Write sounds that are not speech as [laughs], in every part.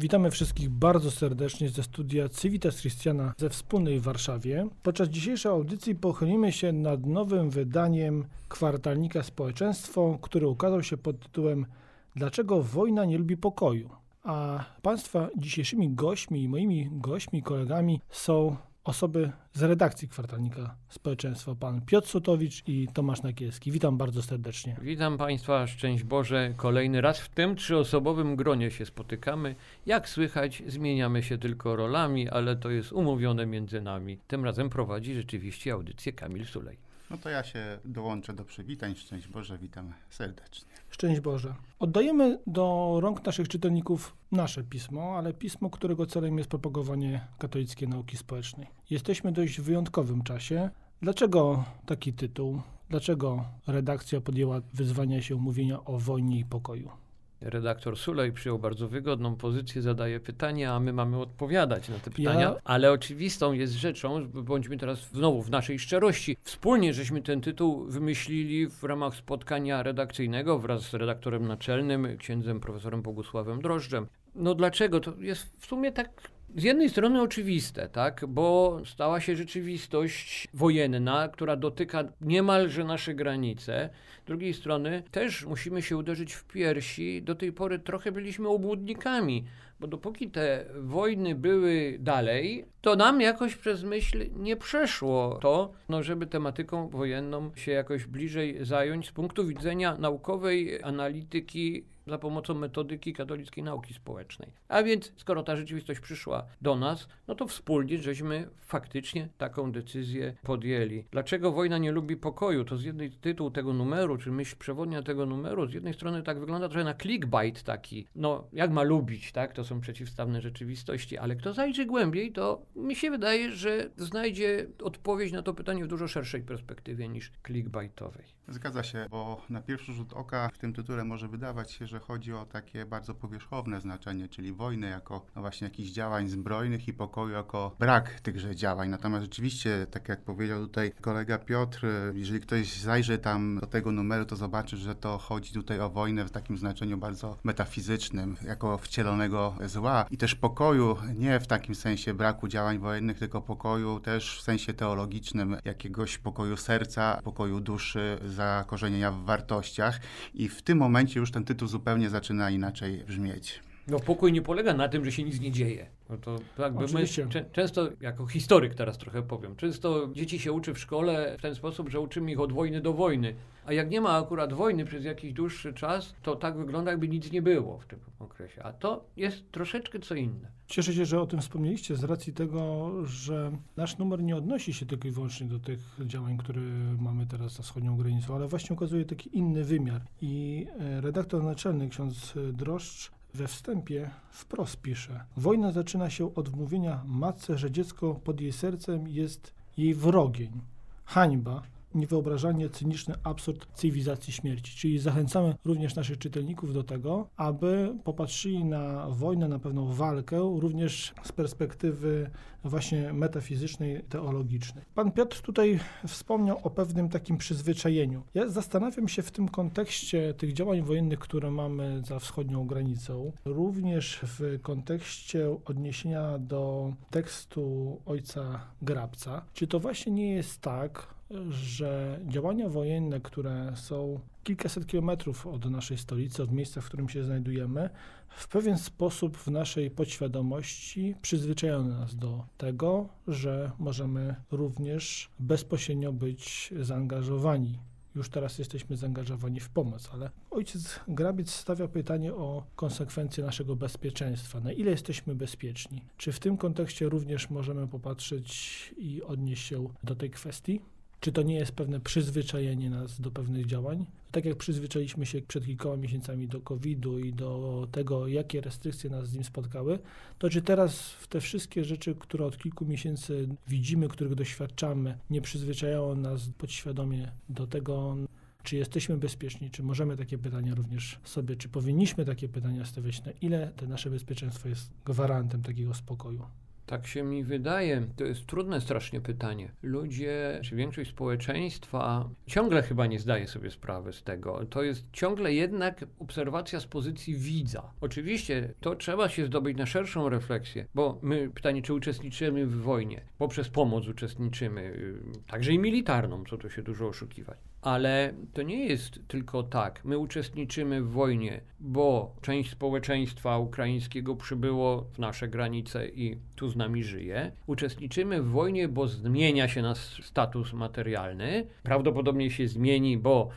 Witamy wszystkich bardzo serdecznie ze studia Civitas Christiana ze wspólnej Warszawie. Podczas dzisiejszej audycji pochylimy się nad nowym wydaniem kwartalnika Społeczeństwo, który ukazał się pod tytułem Dlaczego wojna nie lubi pokoju? A Państwa dzisiejszymi gośćmi i moimi gośćmi, kolegami są osoby z redakcji kwartalnika Społeczeństwo, pan Piotr Sutowicz i Tomasz Nakielski. Witam bardzo serdecznie. Witam Państwa, szczęść Boże. Kolejny raz w tym trzyosobowym gronie się spotykamy. Jak słychać, zmieniamy się tylko rolami, ale to jest umówione między nami. Tym razem prowadzi rzeczywiście audycję Kamil Sulej. No to ja się dołączę do przywitań. Szczęść Boże, witam serdecznie. Szczęść Boże. Oddajemy do rąk naszych czytelników nasze pismo, ale pismo, którego celem jest propagowanie katolickiej nauki społecznej. Jesteśmy w dość wyjątkowym czasie. Dlaczego taki tytuł? Dlaczego redakcja podjęła wyzwanie się mówienia o wojnie i pokoju? Redaktor Sulej przyjął bardzo wygodną pozycję, zadaje pytania, a my mamy odpowiadać na te pytania. Ja- Ale oczywistą jest rzeczą, bądźmy teraz znowu w naszej szczerości. Wspólnie żeśmy ten tytuł wymyślili w ramach spotkania redakcyjnego wraz z redaktorem naczelnym, księdzem profesorem Bogusławem Drożdżem. No dlaczego? To jest w sumie tak z jednej strony oczywiste, tak, bo stała się rzeczywistość wojenna, która dotyka niemalże nasze granice. Z drugiej strony też musimy się uderzyć w piersi. Do tej pory trochę byliśmy obłudnikami, bo dopóki te wojny były dalej, to nam jakoś przez myśl nie przeszło to, no, żeby tematyką wojenną się jakoś bliżej zająć z punktu widzenia naukowej analityki za pomocą metodyki katolickiej nauki społecznej. A więc, skoro ta rzeczywistość przyszła do nas, no to wspólnie żeśmy faktycznie taką decyzję podjęli. Dlaczego wojna nie lubi pokoju? To z jednej tytuł tego numeru, czy myśl przewodnia tego numeru, z jednej strony tak wygląda trochę na clickbait taki. No, jak ma lubić, tak? To są przeciwstawne rzeczywistości, ale kto zajrzy głębiej, to mi się wydaje, że znajdzie odpowiedź na to pytanie w dużo szerszej perspektywie niż clickbaitowej. Zgadza się, bo na pierwszy rzut oka w tym tytule może wydawać się, że chodzi o takie bardzo powierzchowne znaczenie, czyli wojnę jako no właśnie jakichś działań zbrojnych i pokoju jako brak tychże działań. Natomiast rzeczywiście, tak jak powiedział tutaj kolega Piotr, jeżeli ktoś zajrzy tam do tego numeru, to zobaczy, że to chodzi tutaj o wojnę w takim znaczeniu bardzo metafizycznym, jako wcielonego zła i też pokoju, nie w takim sensie braku działań wojennych, tylko pokoju też w sensie teologicznym, jakiegoś pokoju serca, pokoju duszy, zakorzenienia w wartościach i w tym momencie już ten tytuł zupełnie zaczyna inaczej brzmieć. No pokój nie polega na tym, że się nic nie dzieje. No to jakby my, Oczywiście. czę- często, jako historyk teraz trochę powiem, często dzieci się uczy w szkole w ten sposób, że uczymy ich od wojny do wojny. A jak nie ma akurat wojny przez jakiś dłuższy czas, to tak wygląda, jakby nic nie było w tym okresie. A to jest troszeczkę co inne. Cieszę się, że o tym wspomnieliście z racji tego, że nasz numer nie odnosi się tylko i wyłącznie do tych działań, które mamy teraz za wschodnią granicą, ale właśnie ukazuje taki inny wymiar. I e, redaktor naczelny, ksiądz e, Droszcz, we wstępie wprost pisze: Wojna zaczyna się od wmówienia matce, że dziecko pod jej sercem jest jej wrogień. Hańba, niewyobrażalnie cyniczny absurd cywilizacji śmierci. Czyli zachęcamy również naszych czytelników do tego, aby popatrzyli na wojnę, na pewną walkę, również z perspektywy właśnie metafizycznej, teologicznej. Pan Piotr tutaj wspomniał o pewnym takim przyzwyczajeniu. Ja zastanawiam się w tym kontekście tych działań wojennych, które mamy za wschodnią granicą, również w kontekście odniesienia do tekstu ojca Grabca. Czy to właśnie nie jest tak, że działania wojenne, które są kilkaset kilometrów od naszej stolicy, od miejsca, w którym się znajdujemy, w pewien sposób w naszej podświadomości przyzwyczajają nas do tego, że możemy również bezpośrednio być zaangażowani. Już teraz jesteśmy zaangażowani w pomoc, ale ojciec Grabiec stawia pytanie o konsekwencje naszego bezpieczeństwa. Na ile jesteśmy bezpieczni? Czy w tym kontekście również możemy popatrzeć i odnieść się do tej kwestii? Czy to nie jest pewne przyzwyczajenie nas do pewnych działań? Tak jak przyzwyczailiśmy się przed kilkoma miesiącami do COVID-u i do tego, jakie restrykcje nas z nim spotkały, to czy teraz w te wszystkie rzeczy, które od kilku miesięcy widzimy, których doświadczamy, nie przyzwyczajało nas podświadomie do tego, czy jesteśmy bezpieczni, czy możemy takie pytania również sobie, czy powinniśmy takie pytania stawiać, na ile to nasze bezpieczeństwo jest gwarantem takiego spokoju? Tak się mi wydaje. To jest trudne strasznie pytanie. Ludzie, czy większość społeczeństwa ciągle chyba nie zdaje sobie sprawy z tego. To jest ciągle jednak obserwacja z pozycji widza. Oczywiście to trzeba się zdobyć na szerszą refleksję, bo my, pytanie, czy uczestniczymy w wojnie? Poprzez pomoc uczestniczymy, y, także i militarną, co tu się dużo oszukiwać. Ale to nie jest tylko tak. My uczestniczymy w wojnie, bo część społeczeństwa ukraińskiego przybyło w nasze granice i tu z nami żyje. Uczestniczymy w wojnie, bo zmienia się nasz status materialny. Prawdopodobnie się zmieni, bo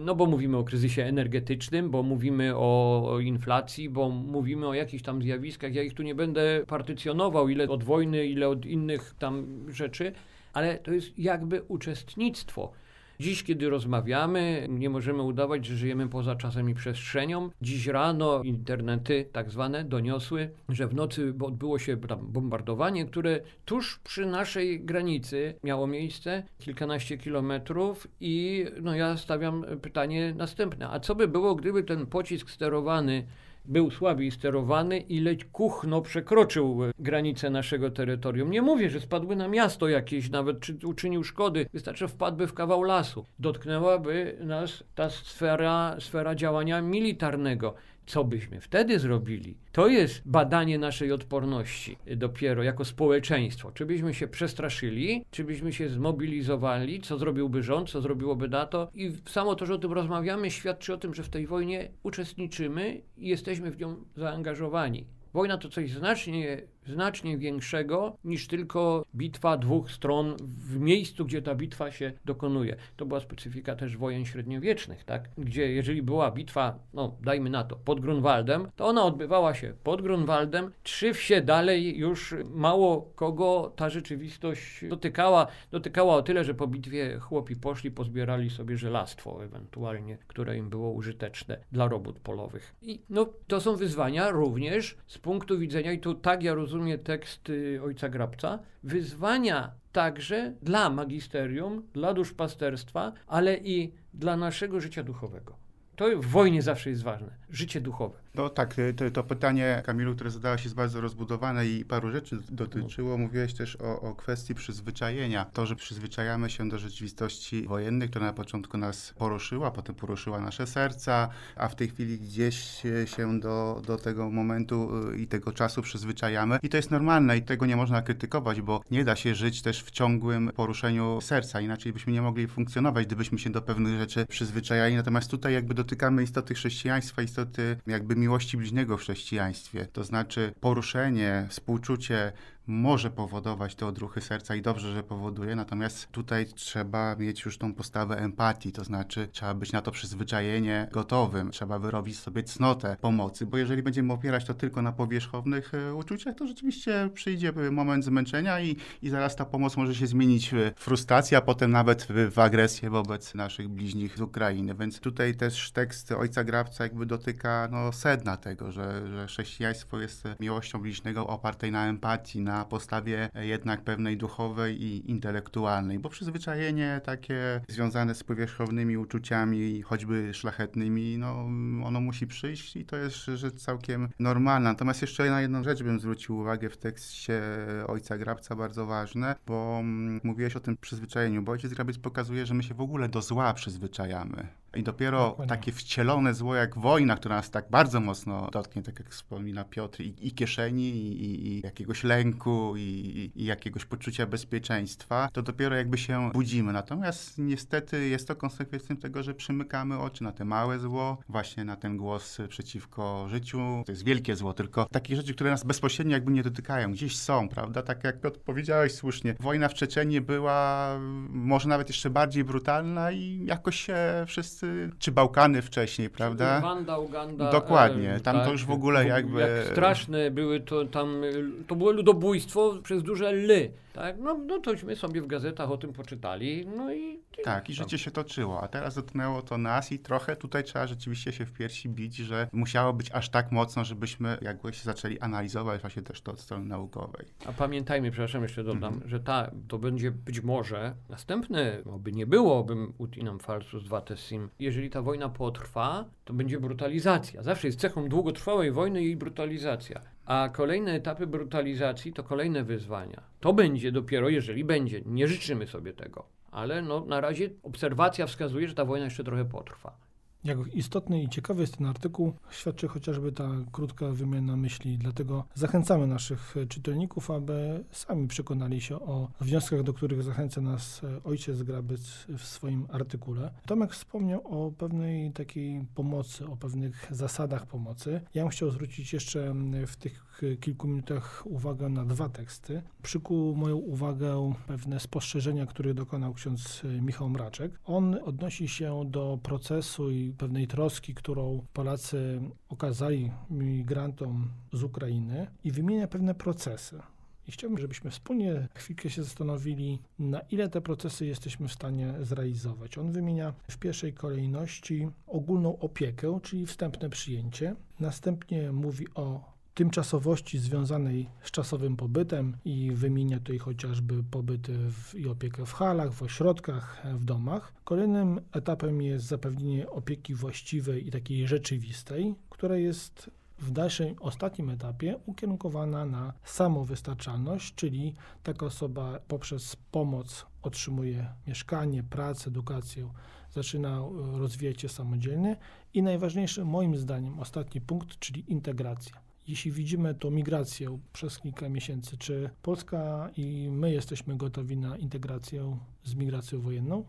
no bo mówimy o kryzysie energetycznym, bo mówimy o, o, inflacji, bo mówimy o jakichś tam zjawiskach. Ja ich tu nie będę partycjonował, ile od wojny, ile od innych tam rzeczy, ale to jest jakby uczestnictwo. Dziś, kiedy rozmawiamy, nie możemy udawać, że żyjemy poza czasem i przestrzenią. Dziś rano internety tak zwane doniosły, że w nocy odbyło się bombardowanie, które tuż przy naszej granicy miało miejsce, kilkanaście kilometrów i no ja stawiam pytanie następne. A co by było, gdyby ten pocisk sterowany był słabiej sterowany i leć kuchno przekroczył granice naszego terytorium. Nie mówię, że spadły na miasto jakieś, nawet czy uczynił szkody, wystarczy wpadłby w kawał lasu. Dotknęłaby nas ta sfera, sfera działania militarnego. Co byśmy wtedy zrobili? To jest badanie naszej odporności dopiero jako społeczeństwo. Czy byśmy się przestraszyli, czy byśmy się zmobilizowali, co zrobiłby rząd, co zrobiłoby NATO. I samo to, że o tym rozmawiamy, świadczy o tym, że w tej wojnie uczestniczymy i jesteśmy w nią zaangażowani. Wojna to coś znacznie znacznie większego niż tylko bitwa dwóch stron w miejscu, gdzie ta bitwa się dokonuje. To była specyfika też wojen średniowiecznych, tak? Gdzie jeżeli była bitwa, no dajmy na to, pod Grunwaldem, to ona odbywała się pod Grunwaldem, trzy wsie dalej już mało kogo ta rzeczywistość dotykała. Dotykała o tyle, że po bitwie chłopi poszli, pozbierali sobie żelastwo ewentualnie, które im było użyteczne dla robót polowych. I no, to są wyzwania również z punktu widzenia, i tu tak ja rozumiem, rozumie tekst ojca Grabca, wyzwania także dla magisterium, dla duszpasterstwa, ale i dla naszego życia duchowego. To w wojnie zawsze jest ważne. Życie duchowe. No tak, to, to, pytanie Kamilu, które zadałeś jest bardzo rozbudowane i paru rzeczy dotyczyło. Mówiłeś też o, o, kwestii przyzwyczajenia. To, że przyzwyczajamy się do rzeczywistości wojennej, która na początku nas poruszyła, potem poruszyła nasze serca, a w tej chwili gdzieś się do, do tego momentu y, i tego czasu przyzwyczajamy. I to jest normalne i tego nie można krytykować, bo nie da się żyć też w ciągłym poruszeniu serca, inaczej byśmy nie mogli funkcjonować, gdybyśmy się do pewnych rzeczy przyzwyczajali. Natomiast tutaj jakby dotykamy istoty chrześcijaństwa, istoty jakby miłości bliźniego w chrześcijaństwie. To znaczy poruszenie, współczucie, może powodować te odruchy serca i dobrze, że powoduje, natomiast tutaj trzeba mieć już tą postawę empatii, to znaczy trzeba być na to przyzwyczajenie gotowym, trzeba wyrobić sobie cnotę pomocy, bo jeżeli będziemy opierać to tylko na powierzchownych e, uczuciach, to rzeczywiście przyjdzie moment zmęczenia i, i zaraz ta pomoc może się zmienić w frustrację, a potem nawet w, agresję wobec naszych bliźnich z Ukrainy. Więc tutaj też tekst ojca Grabca jakby dotyka no, sedna tego, że, że chrześcijaństwo jest miłością bliźnego opartej na empatii, na na postawie jednak pewnej duchowej i intelektualnej, bo przyzwyczajenie takie związane z powierzchownymi uczuciami, choćby szlachetnymi, no ono musi przyjść i to jest rzecz całkiem normalna. Natomiast jeszcze na jedną rzecz bym zwrócił uwagę w tekście ojca Grabca, bardzo ważne, bo mm, mówiłeś o tym przyzwyczajeniu, bo ojciec Grabiec pokazuje, że my się w ogóle do zła przyzwyczajamy. I dopiero Dokładnie. takie wcielone zło jak wojna, która nas tak bardzo mocno dotknie, tak jak wspomina Piotr, i, i kieszeni, i, i, jakiegoś lęku, i, i, jakiegoś poczucia bezpieczeństwa, to dopiero jakby się budzimy. Natomiast niestety jest to konsekwencją tego, że przymykamy oczy na te małe zło, właśnie na ten głos przeciwko życiu. To jest wielkie zło, tylko takie rzeczy, które nas bezpośrednio jakby nie dotykają, gdzieś są, prawda? Tak jak Piotr powiedziałeś słusznie, wojna w Czeczeniu była może nawet jeszcze bardziej brutalna i jakoś się wszyscy czy Bałkany wcześniej, prawda? Rwanda, Uganda. Dokładnie, tam tak, to już w ogóle jakby... Jak straszne były to tam, to było ludobójstwo przez duże ly. Tak? No, no tośmy sobie w gazetach o tym poczytali, no i... Tak, i życie się toczyło, a teraz dotknęło to nas i trochę tutaj trzeba rzeczywiście się w piersi bić, że musiało być aż tak mocno, żebyśmy jakbyś zaczęli analizować właśnie też to od strony naukowej. A pamiętajmy, przepraszam, jeszcze dodam, mhm. że ta, to będzie być może następny, by nie było, bym utinam falsus dwa tessim, jeżeli ta wojna potrwa, to będzie brutalizacja. Zawsze jest cechą długotrwałej wojny jej brutalizacja A kolejne etapy brutalizacji to kolejne wyzwania. To będzie dopiero, jeżeli będzie. Nie życzymy sobie tego. Ale no, na razie obserwacja wskazuje, że ta wojna jeszcze trochę potrwa. Jak istotny i ciekawy jest ten artykuł, świadczy chociażby ta krótka wymiana myśli. Dlatego zachęcamy naszych czytelników, aby sami przekonali się o wnioskach, do których zachęca nas ojciec Grabyc w swoim artykule. Tomek wspomniał o pewnej takiej pomocy, o pewnych zasadach pomocy. Ja bym chciał zwrócić jeszcze w tych kilku minutach uwagę na dwa teksty. Przykuł moją uwagę pewne spostrzeżenia, których dokonał ksiądz Michał Mraczek. On odnosi się do procesu i pewnej troski, którą Polacy okazali migrantom z Ukrainy i wymienia pewne procesy. I chciałbym, żebyśmy wspólnie chwilkę się zastanowili, na ile te procesy jesteśmy w stanie zrealizować. On wymienia w pierwszej kolejności ogólną opiekę, czyli wstępne przyjęcie. Następnie mówi o tymczasowości związanej z czasowym pobytem i wymienia tutaj chociażby pobyt w, i opiekę w halach, w ośrodkach, w domach. Kolejnym etapem jest zapewnienie opieki właściwej i takiej rzeczywistej, która jest w dalszym, ostatnim etapie ukierunkowana na samowystarczalność, czyli taka osoba poprzez pomoc otrzymuje mieszkanie, pracę, edukację, zaczyna rozwijać się samodzielnie i najważniejszy moim zdaniem ostatni punkt, czyli integracja jeśli widzimy tą migrację przez kilka miesięcy, czy Polska i my jesteśmy gotowi na integrację z migracją wojenną?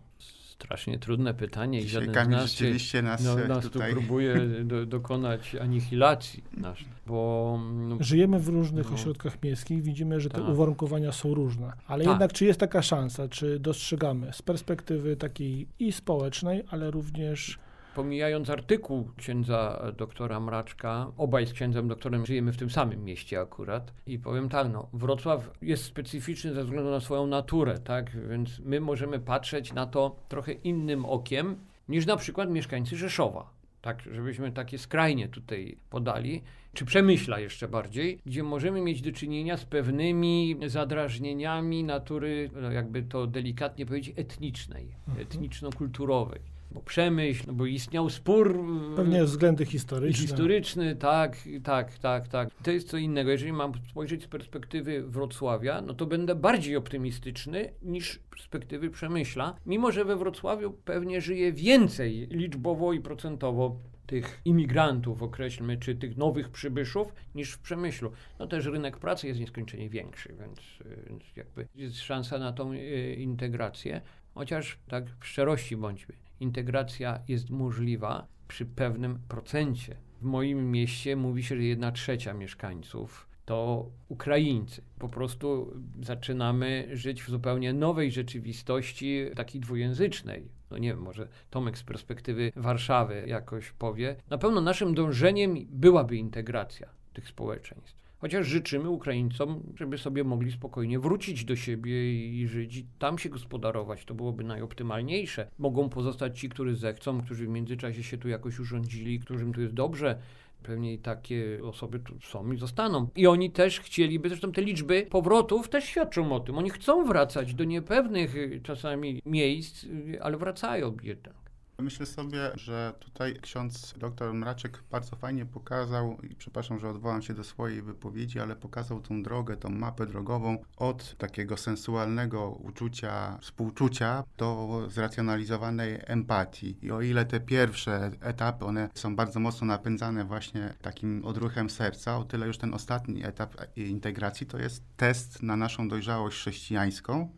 Strasznie trudne pytanie i żaden z nas, rzeczywiście nas, no, nas tutaj... tu próbuje [laughs] do, dokonać anihilacji nasz, bo... No... Żyjemy w różnych no. ośrodkach miejskich, widzimy, że te tak. uwarunkowania są różne, ale tak. jednak czy jest taka szansa, czy dostrzegamy z perspektywy takiej i społecznej, ale również Pomijając artykuł księdza doktora Mraczka, obaj z księdzem doktorem żyjemy w tym samym mieście akurat i powiem tak, no, Wrocław jest specyficzny ze względu na swoją naturę, tak, więc my możemy patrzeć na to trochę innym okiem niż na przykład mieszkańcy Rzeszowa. Tak, żebyśmy takie skrajnie tutaj podali, czy Przemyśla jeszcze bardziej, gdzie możemy mieć do czynienia z pewnymi zadrażnieniami natury, no jakby to delikatnie powiedzieć, etnicznej, mhm. etniczno-kulturowej bo przemyśl, no bo istniał spór. E, Pewnie względy historyczne. Historyczny, tak, tak, tak, tak. To jest co innego. Jeżeli mam spojrzeć z perspektywy Wrocławia, no to będę bardziej optymistyczny niż z perspektywy Przemyśla, mimo że we Wrocławiu pewnie żyje więcej liczbowo i procentowo tych imigrantów, określmy, czy tych nowych przybyszów, niż w Przemyślu. No też rynek pracy jest nieskończenie większy, więc, e, więc jakby jest szansa na tą y, integrację. Chociaż tak w szczerości bądźmy integracja jest możliwa przy pewnym procencie. W moim mieście mówi się, że jedna trzecia mieszkańców to Ukraińcy. Po prostu zaczynamy żyć w zupełnie nowej rzeczywistości, takiej dwujęzycznej. No nie wiem, może Tomek z perspektywy Warszawy jakoś powie. Na pewno naszym dążeniem byłaby integracja tych społeczeństw. Chociaż życzymy Ukraińcom, żeby sobie mogli spokojnie wrócić do siebie i żyć i tam się gospodarować. To byłoby najoptymalniejsze. Mogą pozostać ci, którzy zechcą, którzy w międzyczasie się tu jakoś urządzili, którym tu jest dobrze. Pewnie takie osoby tu są i zostaną. I oni też chcieliby, zresztą te liczby powrotów też świadczą o tym. Oni chcą wracać do niepewnych czasami miejsc, ale wracają jednak. Myślę sobie, że tutaj ksiądz dr Mraczek bardzo fajnie pokazał, i przepraszam, że odwołam się do swojej wypowiedzi, ale pokazał tą drogę, tą mapę drogową od takiego sensualnego uczucia, współczucia do zracjonalizowanej empatii. I o ile te pierwsze etapy, one są bardzo mocno napędzane właśnie takim odruchem serca, o tyle już ten ostatni etap integracji to jest test na naszą dojrzałość chrześcijańską,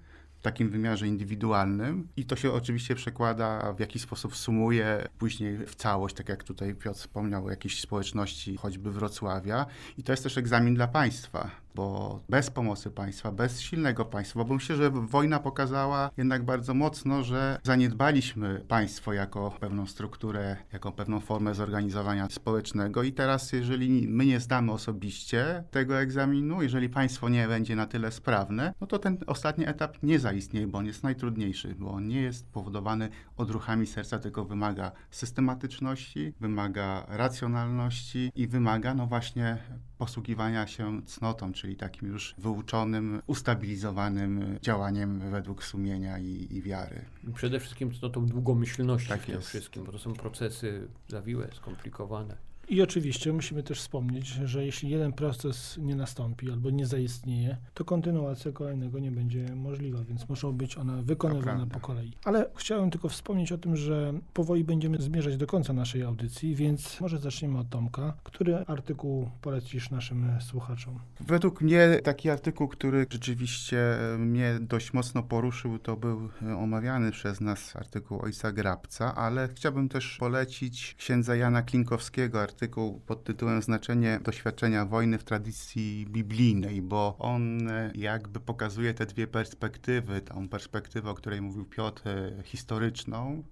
w takim wymiarze indywidualnym i to się oczywiście przekłada, w jakiś sposób sumuje później w całość, tak jak tutaj Piotr wspomniał o jakiejś społeczności, choćby Wrocławia. I to jest też egzamin dla państwa, bo bez pomocy państwa, bez silnego państwa, bo myślę, że wojna pokazała jednak bardzo mocno, że zaniedbaliśmy państwo jako pewną strukturę, jako pewną formę zorganizowania społecznego. I teraz, jeżeli my nie zdamy osobiście tego egzaminu, jeżeli państwo nie będzie na tyle sprawne, no to ten ostatni etap nie zaistnieje, bo on jest najtrudniejszy, bo on nie jest powodowany odruchami serca, tylko wymaga systematyczności, wymaga racjonalności i wymaga, no właśnie, posługiwania się cnotą, czyli takim już wyuczonym, ustabilizowanym działaniem według sumienia i, i wiary. Przede wszystkim cnotą długomyślności tak w tym wszystkim, bo to są procesy zawiłe, skomplikowane. I oczywiście musimy też wspomnieć, że jeśli jeden proces nie nastąpi albo nie zaistnieje, to kontynuacja kolejnego nie będzie możliwa, więc muszą być one wykonywane po kolei. Ale chciałem tylko wspomnieć o tym, że powoli będziemy zmierzać do końca naszej audycji, więc może zaczniemy od Tomka. Który artykuł polecisz naszym słuchaczom? Według mnie taki artykuł, który rzeczywiście e, mnie dość mocno poruszył, to był e, omawiany przez nas artykuł Ojca Grabca, ale chciałbym też polecić księdza Jana Klinkowskiego artykuł pod tytułem Znaczenie doświadczenia wojny w tradycji biblijnej, bo on e, jakby pokazuje te dwie perspektywy, tą perspektywę, o której mówił Piotr, e, historyczną,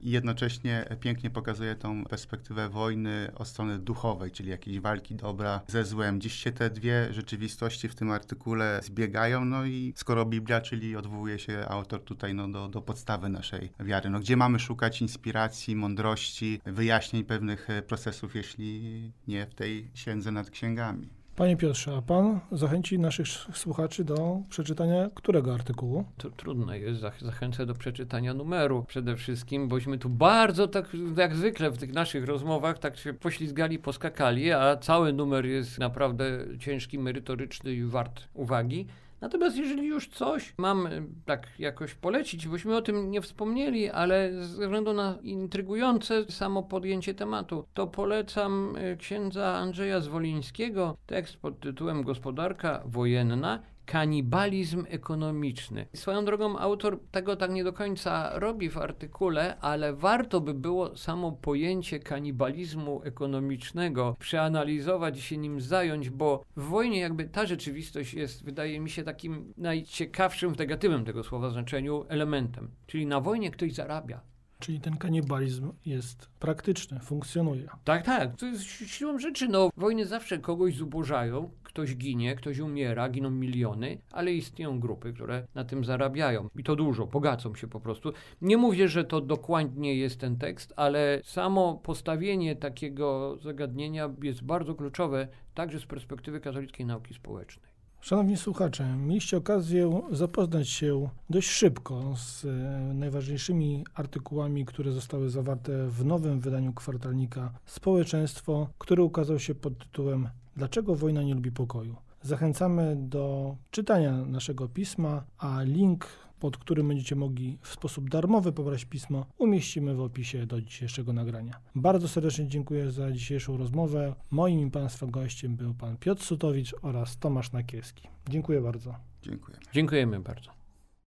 i jednocześnie pięknie pokazuje tą perspektywę wojny od strony duchowej, czyli jakiejś walki dobra ze złem. Dziś się te dwie rzeczywistości w tym artykule zbiegają, no i skoro Biblia, czyli odwołuje się autor tutaj no, do, do podstawy naszej wiary, no, gdzie mamy szukać inspiracji, mądrości, wyjaśnień pewnych procesów, jeśli nie w tej księdze nad księgami. Panie Piotrze, a pan zachęci naszych słuchaczy do przeczytania którego artykułu? To trudno jest, zach- zachęcę do przeczytania numeru przede wszystkim, bośmy tu bardzo tak jak zwykle w tych naszych rozmowach tak się poślizgali, poskakali, a cały numer jest naprawdę ciężki, merytoryczny i wart uwagi. Natomiast jeżeli już coś mam e, tak jakoś polecić, bośmy o tym nie wspomnieli, ale ze względu na intrygujące samo podjęcie tematu, to polecam e, księdza Andrzeja Zwolińskiego, tekst pod tytułem Gospodarka wojenna kanibalizm ekonomiczny. Swoją drogą autor tego tak nie do końca robi w artykule, ale warto by było samo pojęcie kanibalizmu ekonomicznego przeanalizować i się nim zająć, bo w wojnie jakby ta rzeczywistość jest, wydaje mi się, takim najciekawszym w negatywnym tego słowa znaczeniu elementem. Czyli na wojnie ktoś zarabia. Czyli ten kanibalizm jest praktyczny, funkcjonuje. Tak, tak. To jest si- siłą rzeczy. No, wojny zawsze kogoś zubożają, ktoś ginie, ktoś umiera, giną miliony, ale istnieją grupy, które na tym zarabiają. I to dużo, bogacą się po prostu. Nie mówię, że to dokładnie jest ten tekst, ale samo postawienie takiego zagadnienia jest bardzo kluczowe, także z perspektywy katolickiej nauki społecznej. Szanowni słuchacze, mieliście okazję zapoznać się dość szybko z e, najważniejszymi artykułami, które zostały zawarte w nowym wydaniu kwartalnika Społeczeństwo, który ukazał się pod tytułem Dlaczego wojna nie lubi pokoju? Zachęcamy do czytania naszego pisma, a link, pod którym będziecie mogli w sposób darmowy pobrać pismo, umieścimy w opisie do dzisiejszego nagrania. Bardzo serdecznie dziękuję za dzisiejszą rozmowę. Moim i Państwa gościem był Pan Piotr Sutowicz oraz Tomasz Nakielski. Dziękuję bardzo. Dziękuję. Dziękujemy bardzo.